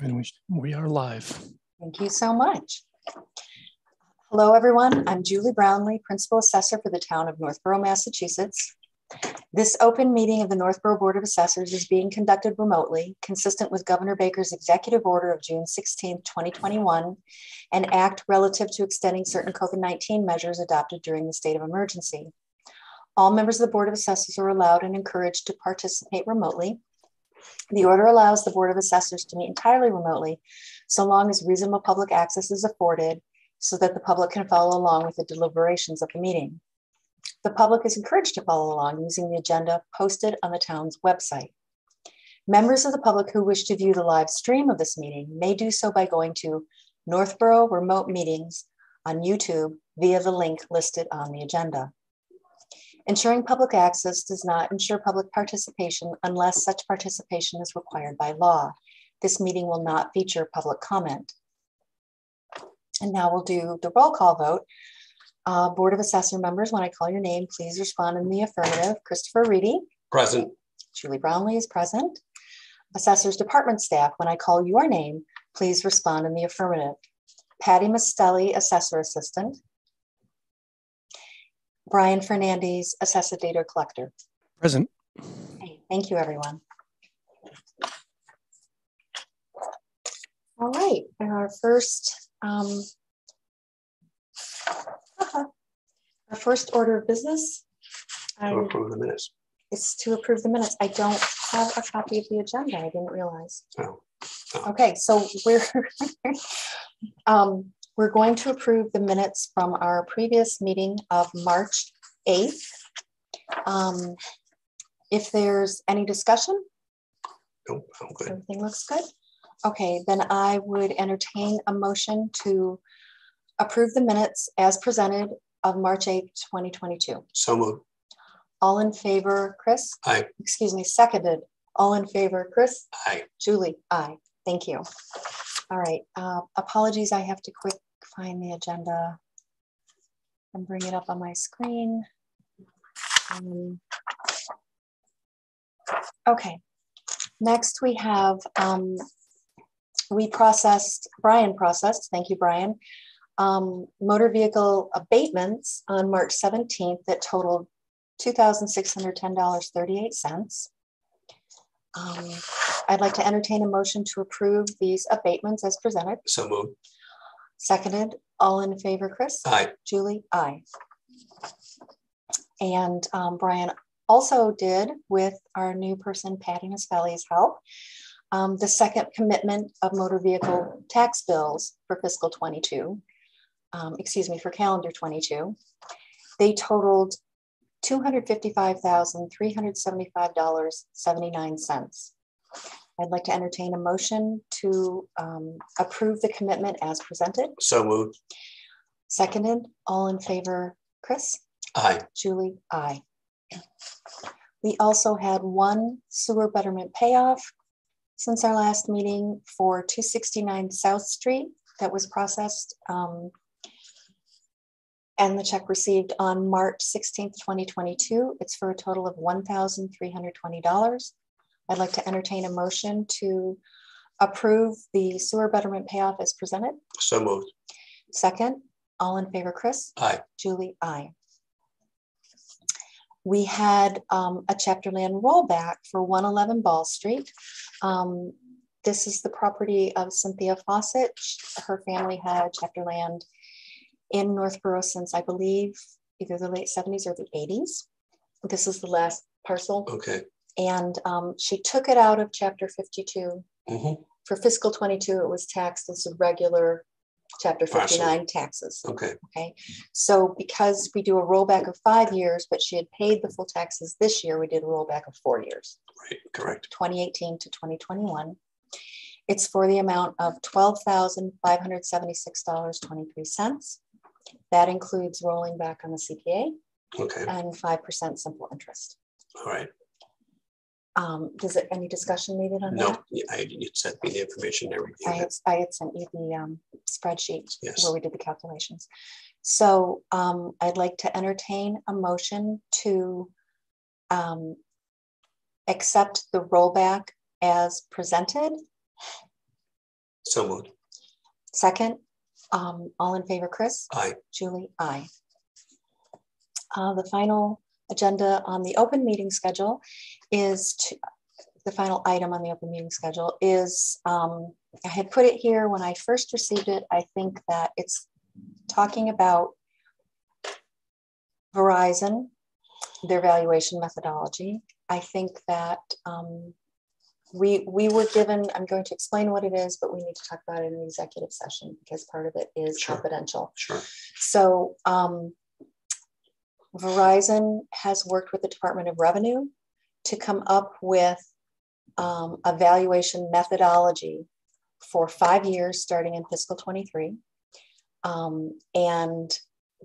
And we, we are live. Thank you so much. Hello, everyone. I'm Julie Brownlee, Principal Assessor for the town of Northborough, Massachusetts. This open meeting of the Northborough Board of Assessors is being conducted remotely, consistent with Governor Baker's executive order of June 16, 2021, and act relative to extending certain COVID-19 measures adopted during the state of emergency. All members of the Board of Assessors are allowed and encouraged to participate remotely. The order allows the Board of Assessors to meet entirely remotely, so long as reasonable public access is afforded so that the public can follow along with the deliberations of the meeting. The public is encouraged to follow along using the agenda posted on the town's website. Members of the public who wish to view the live stream of this meeting may do so by going to Northborough Remote Meetings on YouTube via the link listed on the agenda. Ensuring public access does not ensure public participation unless such participation is required by law. This meeting will not feature public comment. And now we'll do the roll call vote. Uh, Board of Assessor members, when I call your name, please respond in the affirmative. Christopher Reedy. Present. Julie Brownlee is present. Assessors Department staff, when I call your name, please respond in the affirmative. Patty Mastelli, Assessor Assistant. Brian Fernandez, Assessor Data Collector. Present. Okay, thank you, everyone. All right, and our first um, our first order of business To um, approve the minutes. is to approve the minutes. I don't have a copy of the agenda. I didn't realize. Oh. Okay, so we're um, we're going to approve the minutes from our previous meeting of March 8th. Um, if there's any discussion, Nope, I'm good. everything looks good. Okay, then I would entertain a motion to approve the minutes as presented of March 8th, 2022. So moved. All in favor, Chris? Aye. Excuse me, seconded. All in favor, Chris? Aye. Julie, aye. Thank you. All right, uh, apologies, I have to quick find the agenda and bring it up on my screen. Um, Okay, next we have, um, we processed, Brian processed, thank you, Brian, um, motor vehicle abatements on March 17th that totaled $2,610.38. Um, I'd like to entertain a motion to approve these abatements as presented. So moved. Seconded, all in favor, Chris? Aye. Julie, aye. And um, Brian also did with our new person Patty Misfelli's help, um, the second commitment of motor vehicle tax bills for fiscal 22, um, excuse me, for calendar 22. They totaled $255,375.79. I'd like to entertain a motion to um, approve the commitment as presented. So moved. Seconded, all in favor, Chris? Aye. Julie, aye. We also had one sewer betterment payoff since our last meeting for 269 South Street that was processed. um, And the check received on March 16th, 2022. It's for a total of $1,320. I'd like to entertain a motion to approve the sewer betterment payoff as presented. So moved. Second, all in favor, Chris? Aye. Julie, aye. We had um, a chapter land rollback for 111 Ball Street. Um, This is the property of Cynthia Fawcett. Her family had chapter land in Northborough since, I believe, either the late 70s or the 80s. This is the last parcel. Okay. And um, she took it out of chapter 52. Mhm. For fiscal 22, it was taxed as a regular chapter Parcel. 59 taxes. Okay. Okay, so because we do a rollback of five years, but she had paid the full taxes this year, we did a rollback of four years, Right. Correct. 2018 to 2021. It's for the amount of $12,576.23. That includes rolling back on the CPA Okay. and 5% simple interest. All right. Um, Does it, any discussion needed on No, that? I, you sent me the information I reviewed had, it. I had sent you the um, spreadsheet Yes. where we did the calculations. So um, I'd like to entertain a motion to um, accept the rollback as presented So moved. Second, um, all in favor, Chris? Aye. Julie, aye. Uh, the final agenda on the open meeting schedule is to, the final item on the open meeting schedule is, um, I had put it here when I first received it. I think that it's talking about Verizon, their valuation methodology. I think that, um, we, we were given, I'm going to explain what it is, but we need to talk about it in an executive session because part of it is Sure. confidential. Sure. So um, Verizon has worked with the Department of Revenue to come up with um, a valuation methodology for five years, starting in fiscal 23. Um, and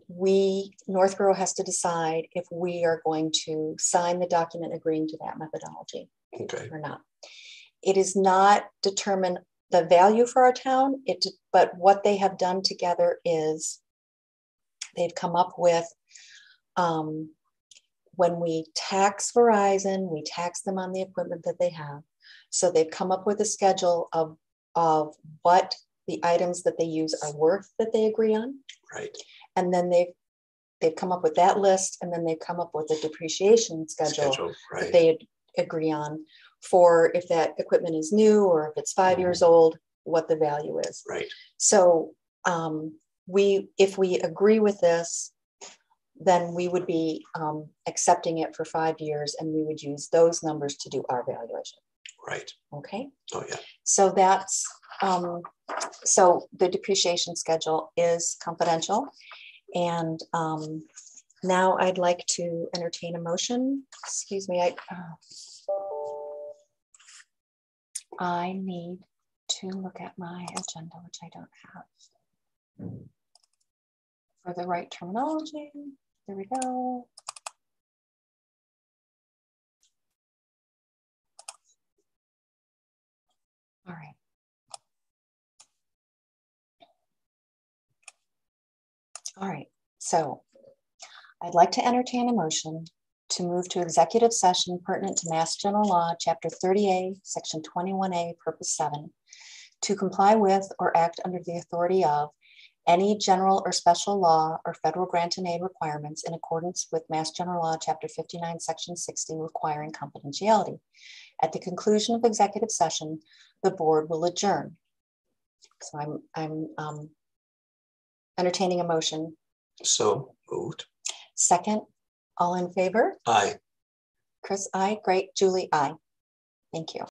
we, Northborough has to decide if we are going to sign the document agreeing to that methodology Okay. or not. It is not determine the value for our town, it, but what they have done together is they've come up with, um, when we tax Verizon, we tax them on the equipment that they have. So they've come up with a schedule of, of what the items that they use are worth that they agree on. Right. And then they've, they've come up with that list and then they've come up with a depreciation schedule Schedule. that they agree on for if that equipment is new or if it's five years old, what the value is. Right. So um, we, if we agree with this, then we would be um, accepting it for five years and we would use those numbers to do our valuation. Right. Okay, Oh, yeah. so that's, um, so the depreciation schedule is confidential. And um, now I'd like to entertain a motion. Excuse me, I, uh, I need to look at my agenda, which I don't have. For the right terminology, there we go. All right. All right, so I'd like to entertain a motion to move to executive session pertinent to Mass General Law, Chapter 30A, Section 21A, Purpose 7, to comply with or act under the authority of any general or special law or federal grant and aid requirements in accordance with Mass General Law, Chapter 59, Section 60, requiring confidentiality. At the conclusion of executive session, the board will adjourn. So I'm, I'm um, entertaining a motion. So moved. Second, all in favor? Aye. Chris, aye. Great. Julie, aye. Thank you.